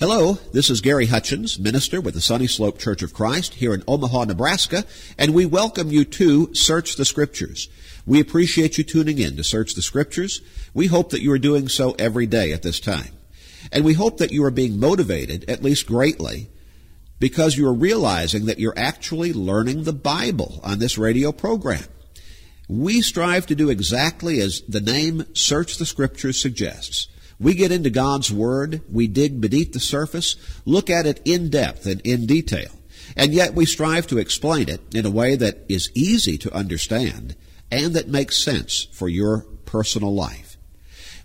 Hello, this is Gary Hutchins, minister with the Sunny Slope Church of Christ here in Omaha, Nebraska, and we welcome you to Search the Scriptures. We appreciate you tuning in to Search the Scriptures. We hope that you are doing so every day at this time. And we hope that you are being motivated, at least greatly, because you are realizing that you're actually learning the Bible on this radio program. We strive to do exactly as the name Search the Scriptures suggests. We get into God's Word, we dig beneath the surface, look at it in depth and in detail, and yet we strive to explain it in a way that is easy to understand and that makes sense for your personal life.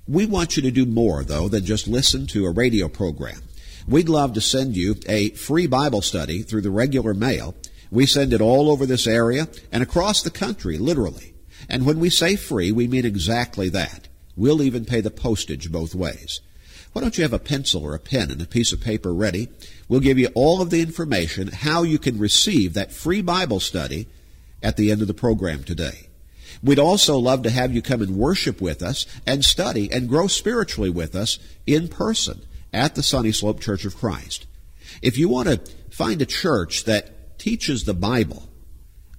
We want you to do more, though, than just listen to a radio program. We'd love to send you a free Bible study through the regular mail. We send it all over this area and across the country, literally. And when we say free, we mean exactly that. We'll even pay the postage both ways. Why don't you have a pencil or a pen and a piece of paper ready? We'll give you all of the information how you can receive that free Bible study at the end of the program today. We'd also love to have you come and worship with us and study and grow spiritually with us in person at the Sunny Slope Church of Christ. If you want to find a church that teaches the Bible,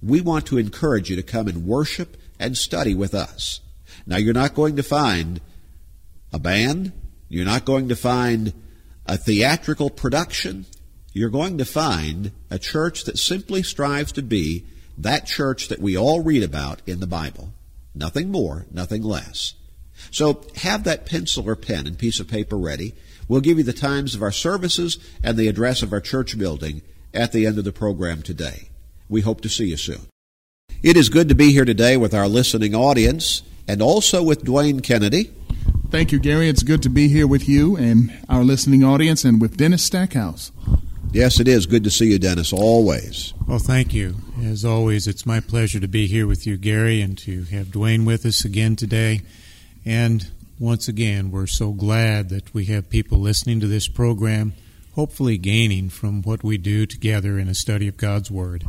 we want to encourage you to come and worship and study with us. Now, you're not going to find a band, you're not going to find a theatrical production. You're going to find a church that simply strives to be that church that we all read about in the Bible. Nothing more, nothing less. So have that pencil or pen and piece of paper ready. We'll give you the times of our services and the address of our church building at the end of the program today. We hope to see you soon. It is good to be here today with our listening audience and also with Dwayne Kennedy. Thank you, Gary. It's good to be here with you and our listening audience and with Dennis Stackhouse. Yes, it is. Good to see you, Dennis, always. Well, thank you. As always, it's my pleasure to be here with you, Gary, and to have Dwayne with us again today. And once again, we're so glad that we have people listening to this program, hopefully gaining from what we do together in a study of God's Word.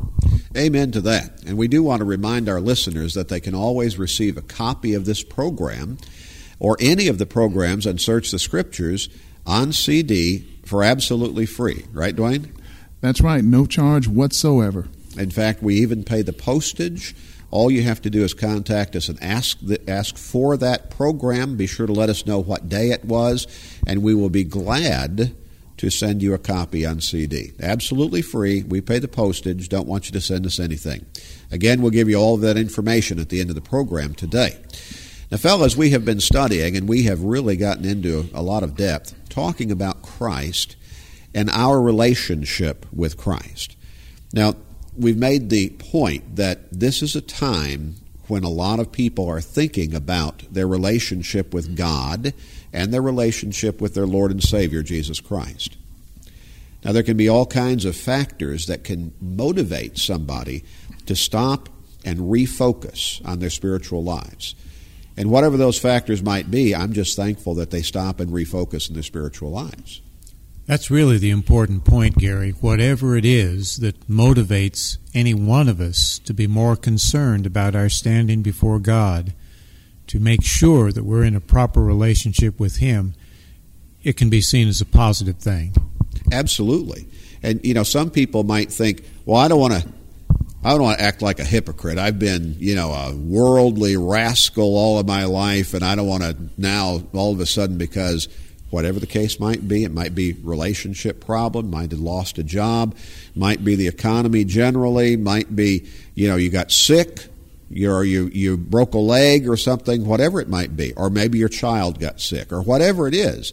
Amen to that. And we do want to remind our listeners that they can always receive a copy of this program or any of the programs on Search the Scriptures on CD for absolutely free. Right, Dwayne? That's right. No charge whatsoever. In fact, we even pay the postage. All you have to do is contact us and ask the, ask for that program. Be sure to let us know what day it was, and we will be glad to send you a copy on CD. Absolutely free. We pay the postage. Don't want you to send us anything. Again, we'll give you all of that information at the end of the program today. Now, fellas, we have been studying and we have really gotten into a lot of depth talking about Christ and our relationship with Christ. Now, we've made the point that this is a time when a lot of people are thinking about their relationship with God and their relationship with their Lord and Savior, Jesus Christ. Now, there can be all kinds of factors that can motivate somebody to stop and refocus on their spiritual lives. And whatever those factors might be, I'm just thankful that they stop and refocus in their spiritual lives. That's really the important point, Gary. Whatever it is that motivates any one of us to be more concerned about our standing before God to make sure that we're in a proper relationship with Him, it can be seen as a positive thing. Absolutely. And, you know, some people might think, well, I don't want to. I don't want to act like a hypocrite. I've been, you know, a worldly rascal all of my life, and I don't want to now, all of a sudden, because whatever the case might be, it might be relationship problem, might have lost a job, might be the economy generally, might be, you know, you got sick, you you you broke a leg or something, whatever it might be, or maybe your child got sick, or whatever it is.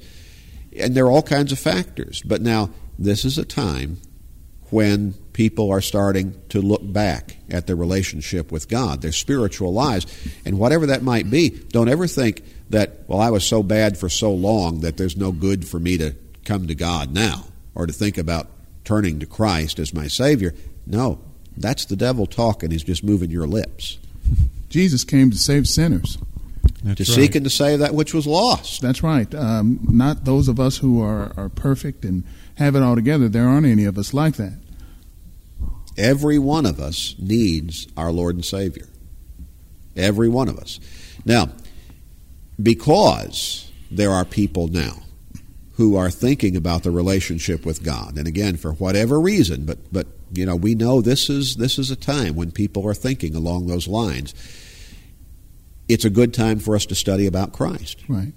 And there are all kinds of factors. But now this is a time when people are starting to look back at their relationship with God, their spiritual lives, and whatever that might be. Don't ever think that, well, I was so bad for so long that there's no good for me to come to God now, or to think about turning to Christ as my Savior. No, that's the devil talking. He's just moving your lips. Jesus came to save sinners. That's to right. seek and to save that which was lost. That's right. Um, not those of us who are, are perfect and have it all together. There aren't any of us like that. Every one of us needs our Lord and Savior. Every one of us. Now, because there are people now who are thinking about the relationship with God. And again, for whatever reason, but but you know, we know this is this is a time when people are thinking along those lines. It's a good time for us to study about Christ. Right.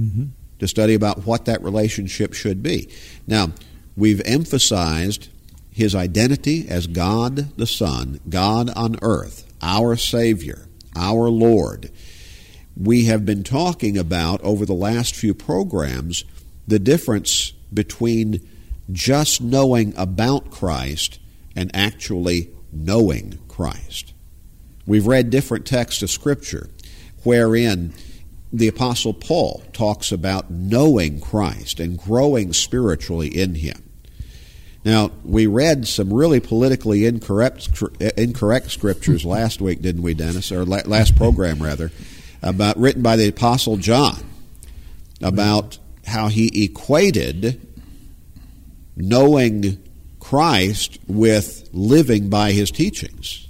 Mm-hmm. To study about what that relationship should be. Now, we've emphasized his identity as God the Son, God on earth, our Savior, our Lord. We have been talking about over the last few programs the difference between just knowing about Christ and actually knowing Christ. We've read different texts of Scripture wherein the Apostle Paul talks about knowing Christ and growing spiritually in Him. Now, we read some really politically incorrect, incorrect scriptures last week, didn't we, Dennis? Or last program, rather, about written by the Apostle John about how he equated knowing Christ with living by his teachings.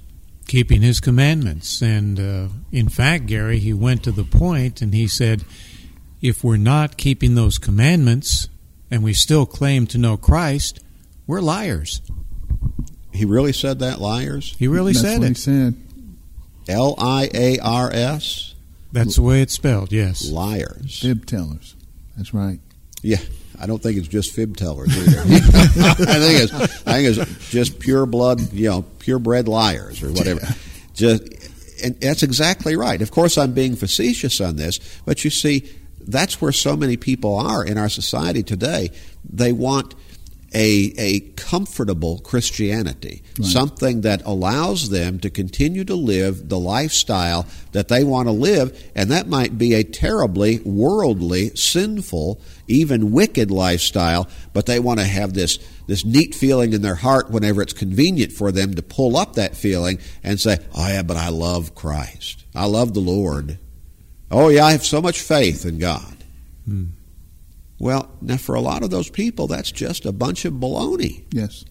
Keeping his commandments. And uh, in fact, Gary, he went to the point and he said, if we're not keeping those commandments and we still claim to know Christ, we're liars. He really said that, liars? He really That's said what it. he said. L I A R S? That's the way it's spelled, yes. Liars. Fib tellers. That's right. Yeah, I don't think it's just fib tellers either. I think it's I think it's just pure blood, you know, purebred liars or whatever. Just and that's exactly right. Of course, I'm being facetious on this, but you see, that's where so many people are in our society today. They want a, a comfortable Christianity, Right. something that allows them to continue to live the lifestyle that they want to live, and that might be a terribly worldly, sinful, even wicked lifestyle, but they want to have this, this neat feeling in their heart whenever it's convenient for them to pull up that feeling and say, Oh, yeah, but I love Christ. I love the Lord. Oh, yeah, I have so much faith in God. Hmm. Well, now for a lot of those people, that's just a bunch of baloney. Yes.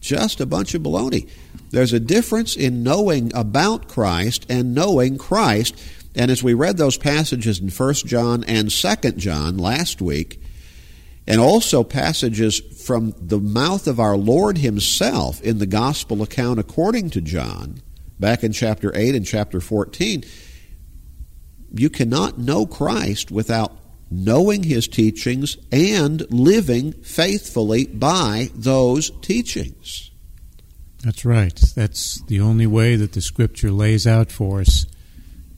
Just a bunch of baloney. There's a difference in knowing about Christ and knowing Christ. And as we read those passages in 1 John and 2 John last week, and also passages from the mouth of our Lord Himself in the Gospel account according to John, back in chapter 8 and chapter 14, you cannot know Christ without knowing His teachings and living faithfully by those teachings. That's right. That's the only way that the Scripture lays out for us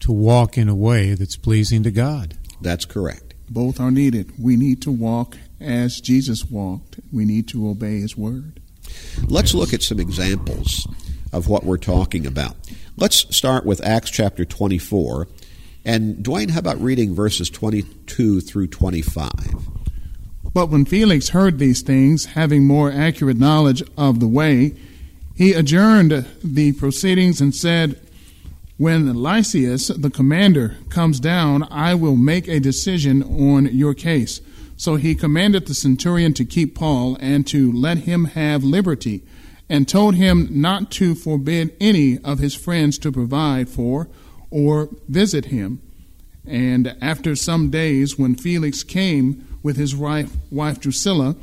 to walk in a way that's pleasing to God. That's correct. Both are needed. We need to walk as Jesus walked. We need to obey his word. Let's look at some examples of what we're talking about. Let's start with Acts chapter 24. And Dwayne, how about reading verses 22 through 25? But when Felix heard these things, having more accurate knowledge of the way, he adjourned the proceedings and said, When Lysias, the commander, comes down, I will make a decision on your case. So he commanded the centurion to keep Paul and to let him have liberty, and told him not to forbid any of his friends to provide for or visit him. And after some days, when Felix came with his wife, Drusilla,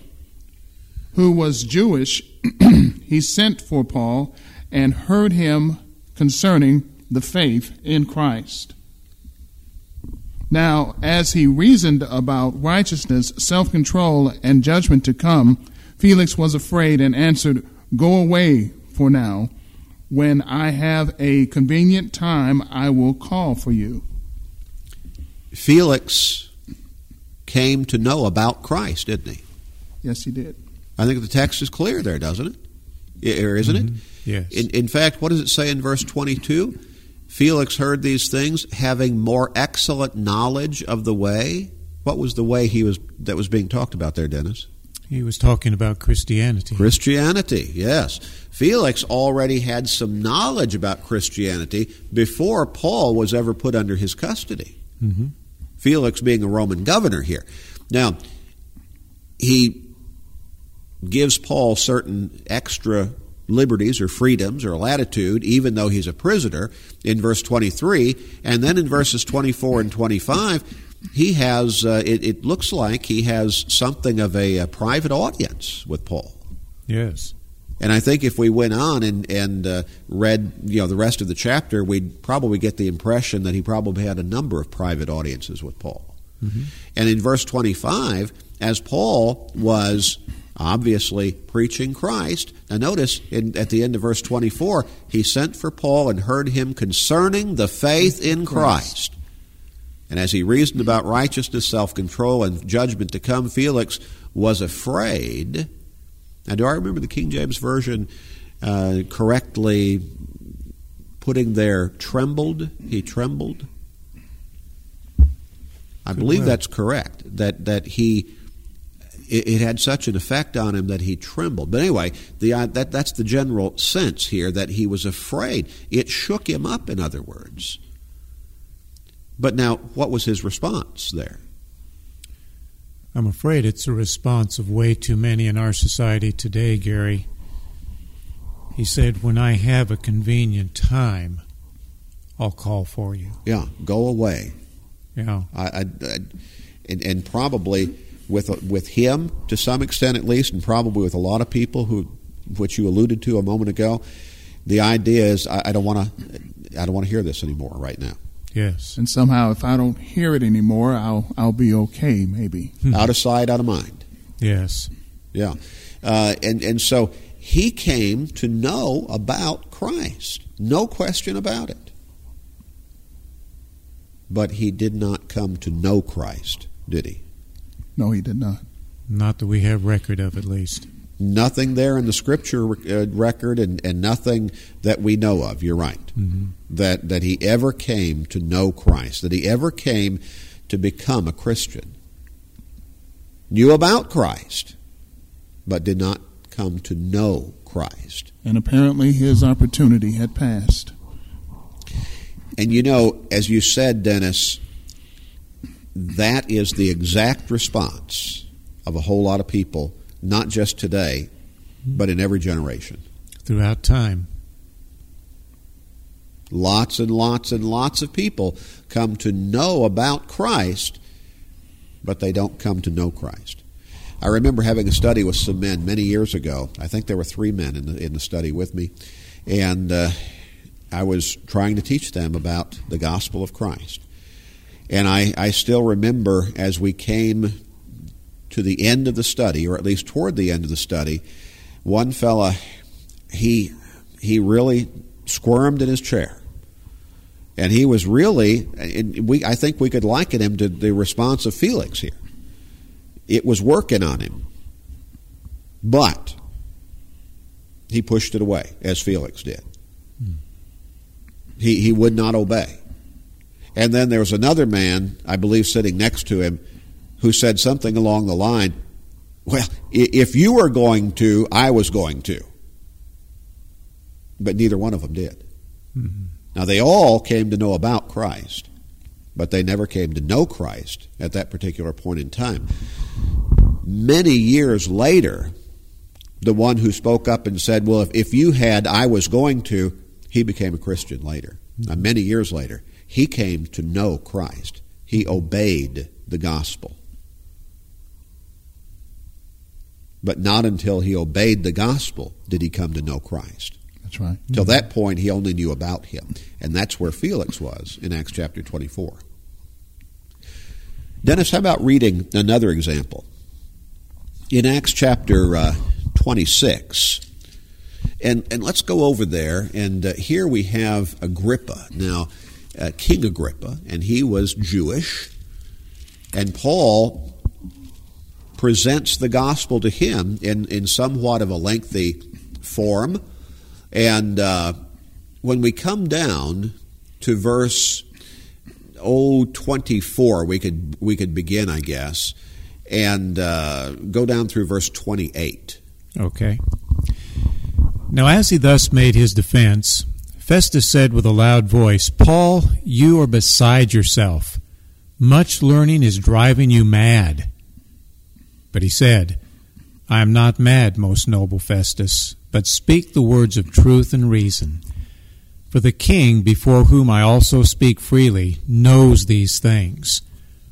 who was Jewish, he sent for Paul and heard him concerning the faith in Christ. Now, as he reasoned about righteousness, self control, and judgment to come, Felix was afraid and answered, Go away for now. When I have a convenient time, I will call for you. Felix came to know about Christ, didn't he? Yes, he did. I think the text is clear there, doesn't it? Or isn't it? Mm-hmm. Yes. In, in fact, what does it say in verse 22? Felix heard these things, having more excellent knowledge of the way. What was the way he was that was being talked about there, Dennis? He was talking about Christianity. Christianity, yes. Felix already had some knowledge about Christianity before Paul was ever put under his custody. hmm Felix being a Roman governor here. Now, he gives Paul certain extra liberties or freedoms or latitude, even though he's a prisoner, in verse 23. And then in verses 24 and 25, he has, uh, it, it, looks like he has something of a, a, private audience with Paul. Yes. And I think if we went on and, and uh, read you know the rest of the chapter, we'd probably get the impression that he probably had a number of private audiences with Paul. Mm-hmm. And in verse 25, as Paul was obviously preaching Christ. Now, notice in, at the end of verse 24, he sent for Paul and heard him concerning the faith in Christ. And as he reasoned about righteousness, self control, and judgment to come, Felix was afraid. Now, do I remember the King James Version uh, correctly putting there trembled? He trembled? I believe that's correct. That that he it, it, had such an effect on him that he trembled. But anyway, the, uh, that, that's the general sense here that he was afraid. It shook him up, in other words. But now, what was his response there? I'm afraid it's a response of way too many in our society today, Gary. He said, When I have a convenient time, I'll call for you. Yeah, go away. Yeah. I, I, I and, and probably with with him to some extent at least, and probably with a lot of people who, which you alluded to a moment ago. The idea is I, I don't want to I don't want to hear this anymore right now. Yes, and somehow if I don't hear it anymore, I'll I'll be okay. Maybe out of sight, out of mind. Yes, yeah, uh, and and so he came to know about Christ, no question about it. But he did not come to know Christ, did he? No, he did not. Not that we have record of, at least. Nothing there in the scripture uh, record, and, and nothing that we know of. You're right. Mm-hmm. That that he ever came to know Christ. That he ever came to become a Christian. Knew about Christ, but did not come to know Christ. And apparently, his opportunity had passed. And you know, as you said, Dennis, that is the exact response of a whole lot of people, not just today, but in every generation. Throughout time. Lots and lots and lots of people come to know about Christ, but they don't come to know Christ. I remember having a study with some men many years ago. I think there were three men in the, in the study with me. And uh, I was trying to teach them about the gospel of Christ. And I, I still remember as we came to the end of the study, or at least toward the end of the study, one fella, he, he really squirmed in his chair. And he was really, we, I think we could liken him to the response of Felix here. It was working on him. But he pushed it away, as Felix did. He, he would not obey. And then there was another man, I believe, sitting next to him, who said something along the line, Well, if you were going to, I was going to. But neither one of them did. Mm-hmm. Now, they all came to know about Christ, but they never came to know Christ at that particular point in time. Many years later, the one who spoke up and said, Well, if, if you had, I was going to, he became a Christian later, mm-hmm. now, many years later. He came to know Christ. He obeyed the gospel. But not until he obeyed the gospel did he come to know Christ. That's right. Till that point, he only knew about him. And that's where Felix was in Acts chapter 24. Dennis, how about reading another example? In Acts chapter uh, 26, and, and let's go over there, and uh, here we have Agrippa. Now, uh, King Agrippa, and he was Jewish. And Paul presents the gospel to him in, in somewhat of a lengthy form. And uh, when we come down to verse oh 24, we could we could begin, I guess, and uh, go down through verse 28. Okay. Now, as he thus made his defense, Festus said with a loud voice, Paul, you are beside yourself. Much learning is driving you mad. But he said, I am not mad, most noble Festus, but speak the words of truth and reason. For the king, before whom I also speak freely, knows these things.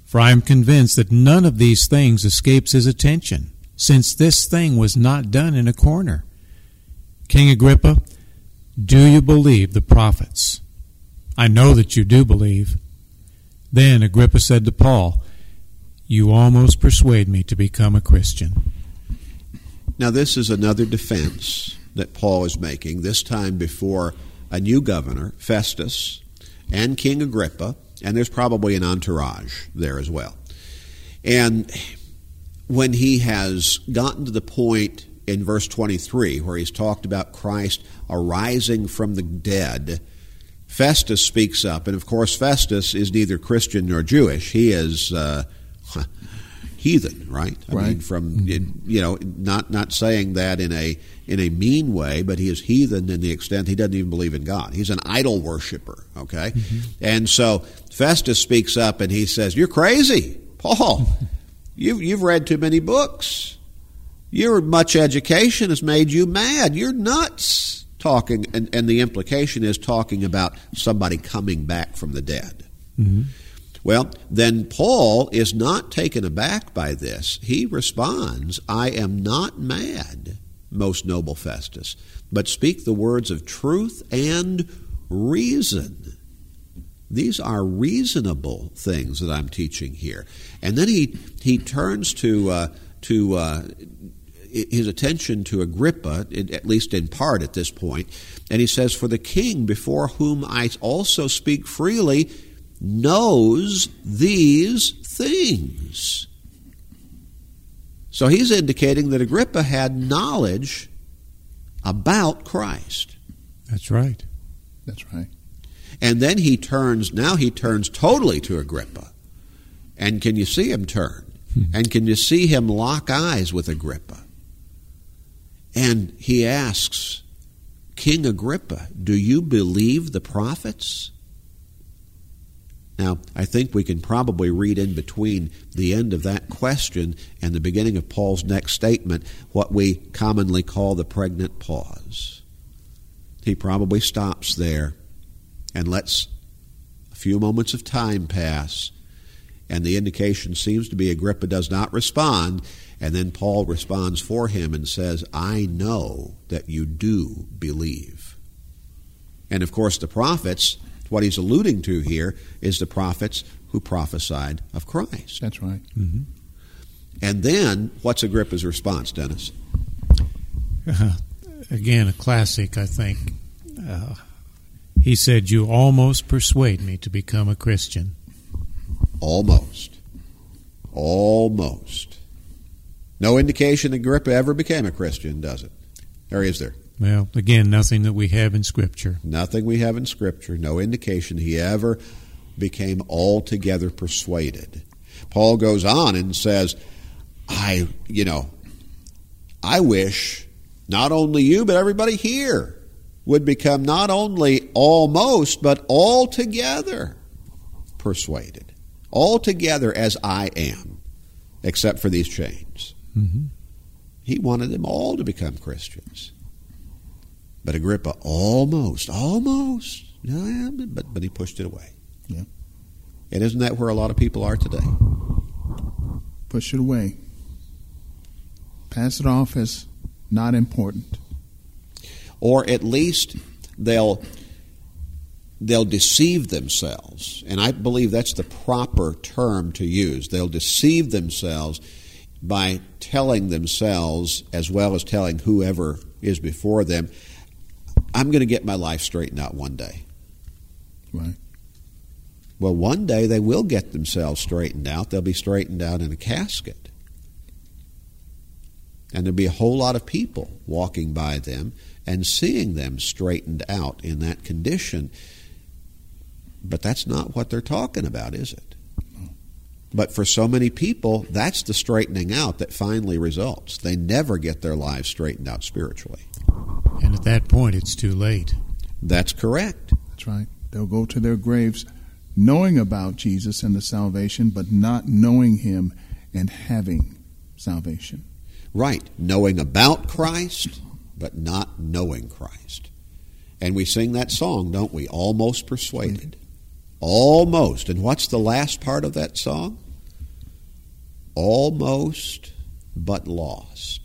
For I am convinced that none of these things escapes his attention, since this thing was not done in a corner. King Agrippa, do you believe the prophets? I know that you do believe. Then Agrippa said to Paul, You almost persuade me to become a Christian. Now, this is another defense that Paul is making, this time before a new governor, Festus, and King Agrippa, and there's probably an entourage there as well. And when he has gotten to the point in verse 23 where he's talked about Christ arising from the dead, Festus speaks up. And of course, Festus is neither Christian nor Jewish. He is. Uh, heathen, right? I right. mean, from you know, not not saying that in a in a mean way, but he is heathen in the extent he doesn't even believe in God. He's an idol worshiper. Okay, mm-hmm. and so Festus speaks up and he says, "You're crazy, Paul. you've you've read too many books. Your much education has made you mad. You're nuts." Talking, and, and the implication is talking about somebody coming back from the dead. Mm-hmm. Well, then Paul is not taken aback by this. He responds, I am not mad, most noble Festus, but speak the words of truth and reason. These are reasonable things that I'm teaching here. And then he, he turns to, uh, to uh, his attention to Agrippa, at least in part at this point, and he says, For the king before whom I also speak freely, knows these things. So he's indicating that Agrippa had knowledge about Christ. That's right. That's right. And then he turns, now he turns totally to Agrippa. And can you see him turn? Hmm. And can you see him lock eyes with Agrippa? And he asks, King Agrippa, do you believe the prophets? Now, I think we can probably read in between the end of that question and the beginning of Paul's next statement what we commonly call the pregnant pause. He probably stops there and lets a few moments of time pass, and the indication seems to be Agrippa does not respond, and then Paul responds for him and says, I know that you do believe. And of course, the prophets what he's alluding to here is the prophets who prophesied of Christ. That's right. Mm-hmm. And then, what's Agrippa's response, Dennis? Uh, again, a classic, I think. Uh, he said, You almost persuade me to become a Christian. Almost. Almost. No indication that Agrippa ever became a Christian, does it? Or is there? Well, again, nothing that we have in Scripture. Nothing we have in Scripture. No indication he ever became altogether persuaded. Paul goes on and says, I, you know, I wish not only you, but everybody here would become not only almost, but altogether persuaded. Altogether as I am, except for these chains. Mm-hmm. He wanted them all to become Christians. But Agrippa almost, almost, but, but he pushed it away. Yeah. And isn't that where a lot of people are today? Push it away. Pass it off as not important. Or at least they'll they'll deceive themselves. And I believe that's the proper term to use. They'll deceive themselves by telling themselves as well as telling whoever is before them I'm going to get my life straightened out one day. Right. Well, one day they will get themselves straightened out. They'll be straightened out in a casket. And there'll be a whole lot of people walking by them and seeing them straightened out in that condition. But that's not what they're talking about, is it? But for so many people, that's the straightening out that finally results. They never get their lives straightened out spiritually. And at that point, it's too late. That's correct. That's right. They'll go to their graves knowing about Jesus and the salvation, but not knowing Him and having salvation. Right. Knowing about Christ, but not knowing Christ. And we sing that song, don't we? Almost persuaded. Almost. And what's the last part of that song? almost but lost.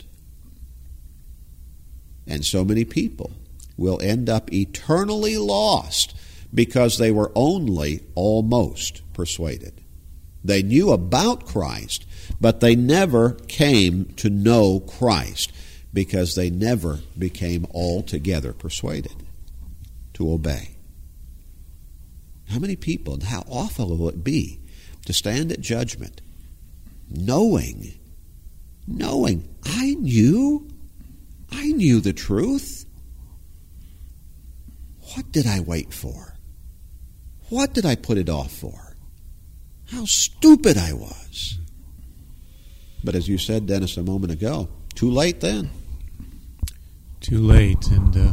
And so many people will end up eternally lost because they were only almost persuaded. They knew about Christ, but they never came to know Christ because they never became altogether persuaded to obey. How many people and how awful will it be to stand at judgment knowing, knowing I knew, I knew the truth. What did I wait for? What did I put it off for? How stupid I was. But as you said, Dennis, a moment ago, too late then. Too late. And uh,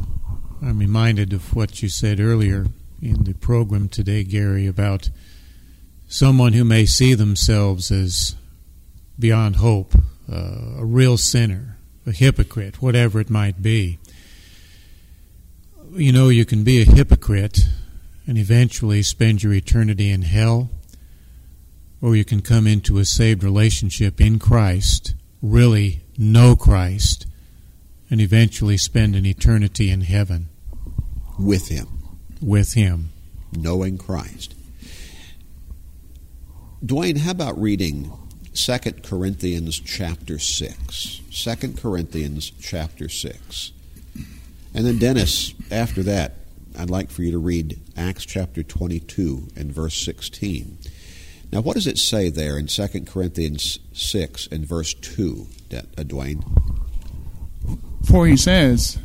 I'm reminded of what you said earlier in the program today, Gary, about someone who may see themselves as beyond hope, uh, a real sinner, a hypocrite, whatever it might be. You know, you can be a hypocrite and eventually spend your eternity in hell, or you can come into a saved relationship in Christ, really know Christ, and eventually spend an eternity in heaven. With Him. With Him. Knowing Christ. Dwayne, how about reading 2 Corinthians chapter 6? 2 Corinthians chapter 6. And then, Dennis, after that, I'd like for you to read Acts chapter 22 and verse 16. Now, what does it say there in 2 Corinthians 6 and verse 2, uh, Dwayne? For he says,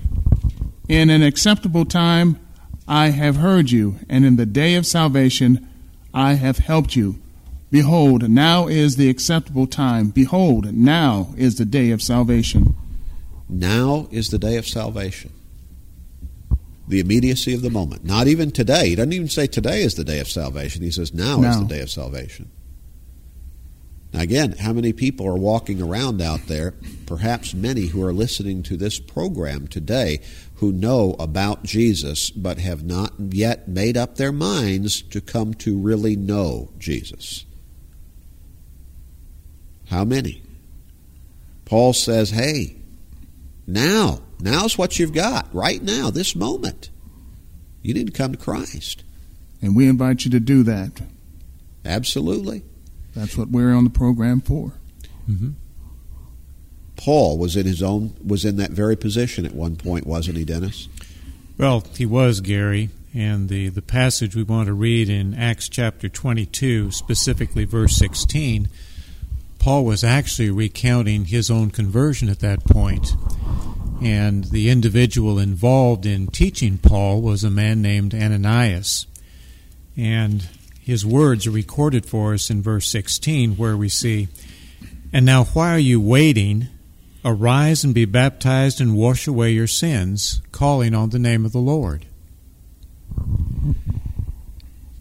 In an acceptable time I have heard you, and in the day of salvation I have helped you. Behold, now is the acceptable time. Behold, now is the day of salvation. Now is the day of salvation the immediacy of the moment. Not even today. He doesn't even say today is the day of salvation. He says now, now. is the day of salvation. Now, again, how many people are walking around out there, perhaps many who are listening to this program today, who know about Jesus but have not yet made up their minds to come to really know Jesus? How many? Paul says, hey, now Now's what you've got right now, this moment. You need to come to Christ. And we invite you to do that. Absolutely. That's what we're on the program for. Mm-hmm. Paul was in his own was in that very position at one point, wasn't he, Dennis? Well, he was, Gary. And the, the passage we want to read in Acts chapter 22, specifically verse 16, Paul was actually recounting his own conversion at that point. And the individual involved in teaching Paul was a man named Ananias. And his words are recorded for us in verse 16, where we see, And now, why are you waiting? Arise and be baptized and wash away your sins, calling on the name of the Lord.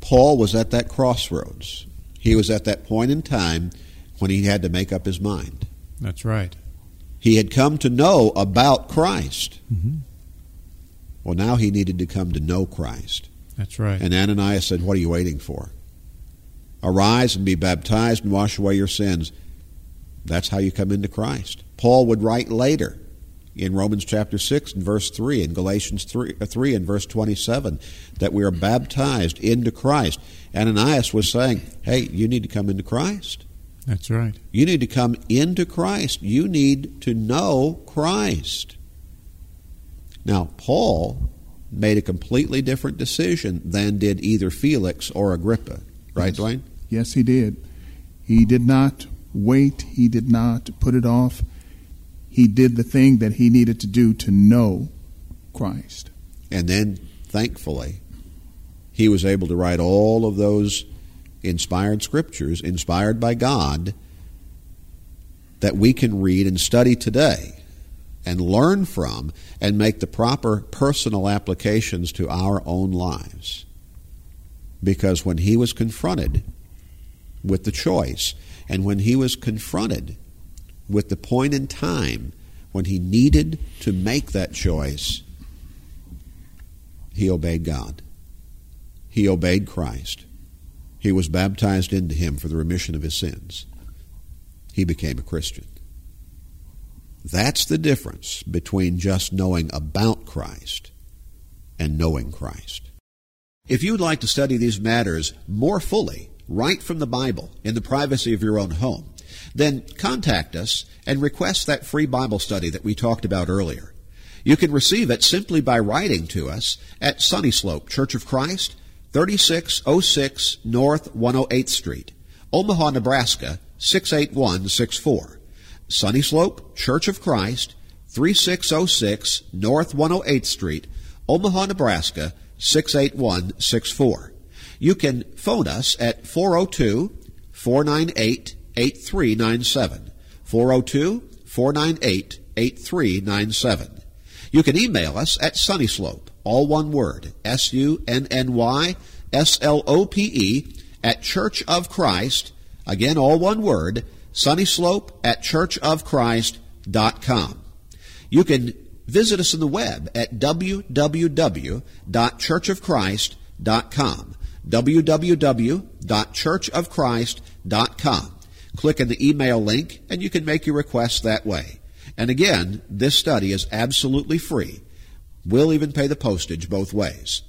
Paul was at that crossroads. He was at that point in time when he had to make up his mind. That's right. He had come to know about Christ. Mm-hmm. Well, now he needed to come to know Christ. That's right. And Ananias said, What are you waiting for? Arise and be baptized and wash away your sins. That's how you come into Christ. Paul would write later in Romans chapter 6 and verse 3, in Galatians 3, uh, 3 and verse 27, that we are baptized into Christ. Ananias was saying, Hey, you need to come into Christ. That's right. You need to come into Christ. You need to know Christ. Now, Paul made a completely different decision than did either Felix or Agrippa. Right, yes. Dwayne? Yes, he did. He did not wait, he did not put it off. He did the thing that he needed to do to know Christ. And then, thankfully, he was able to write all of those inspired scriptures, inspired by God, that we can read and study today and learn from and make the proper personal applications to our own lives. Because when he was confronted with the choice, and when he was confronted with the point in time when he needed to make that choice, he obeyed God. He obeyed Christ. He was baptized into him for the remission of his sins. he became a Christian. That's the difference between just knowing about Christ and knowing Christ. If you'd like to study these matters more fully, right from the Bible, in the privacy of your own home, then contact us and request that free Bible study that we talked about earlier. You can receive it simply by writing to us at Sunny Slope Church of Christ, 3606 North 108th Street, Omaha, Nebraska 68164. Sunny Slope Church of Christ, 3606 North 108th Street, Omaha, Nebraska 68164. You can phone us at 402 498 8397. 402 498 8397. You can email us at Sunnyslope, all one word, S U N N Y S L O P E, at Church of Christ, again, all one word, Sunnyslope at churchofchrist.com. You can visit us on the web at www.churchofchrist.com. www.churchofchrist.com. Click on the email link and you can make your request that way. And again, this study is absolutely free. We'll even pay the postage both ways.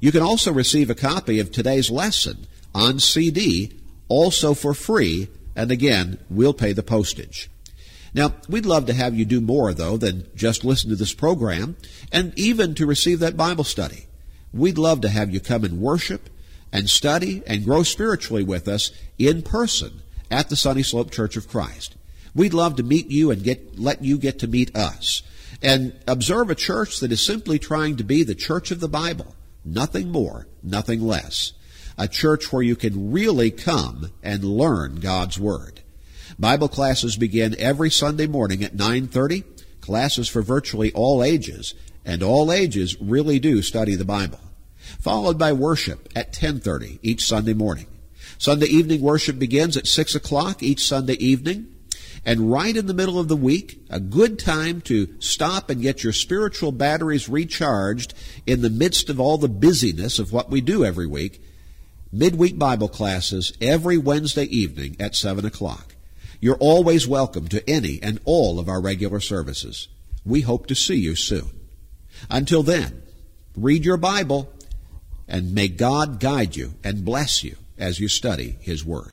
You can also receive a copy of today's lesson on CD, also for free, and again, we'll pay the postage. Now, we'd love to have you do more, though, than just listen to this program, and even to receive that Bible study. We'd love to have you come and worship and study and grow spiritually with us in person at the Sunny Slope Church of Christ. We'd love to meet you and get, let you get to meet us and observe a church that is simply trying to be the church of the Bible. Nothing more, nothing less. A church where you can really come and learn God's Word. Bible classes begin every Sunday morning at 9:30. Classes for virtually all ages, and all ages really do study the Bible. Followed by worship at 10:30 each Sunday morning. Sunday evening worship begins at 6 o'clock each Sunday evening. And right in the middle of the week, a good time to stop and get your spiritual batteries recharged in the midst of all the busyness of what we do every week. Midweek Bible classes every Wednesday evening at 7 o'clock. You're always welcome to any and all of our regular services. We hope to see you soon. Until then, read your Bible and may God guide you and bless you as you study His Word.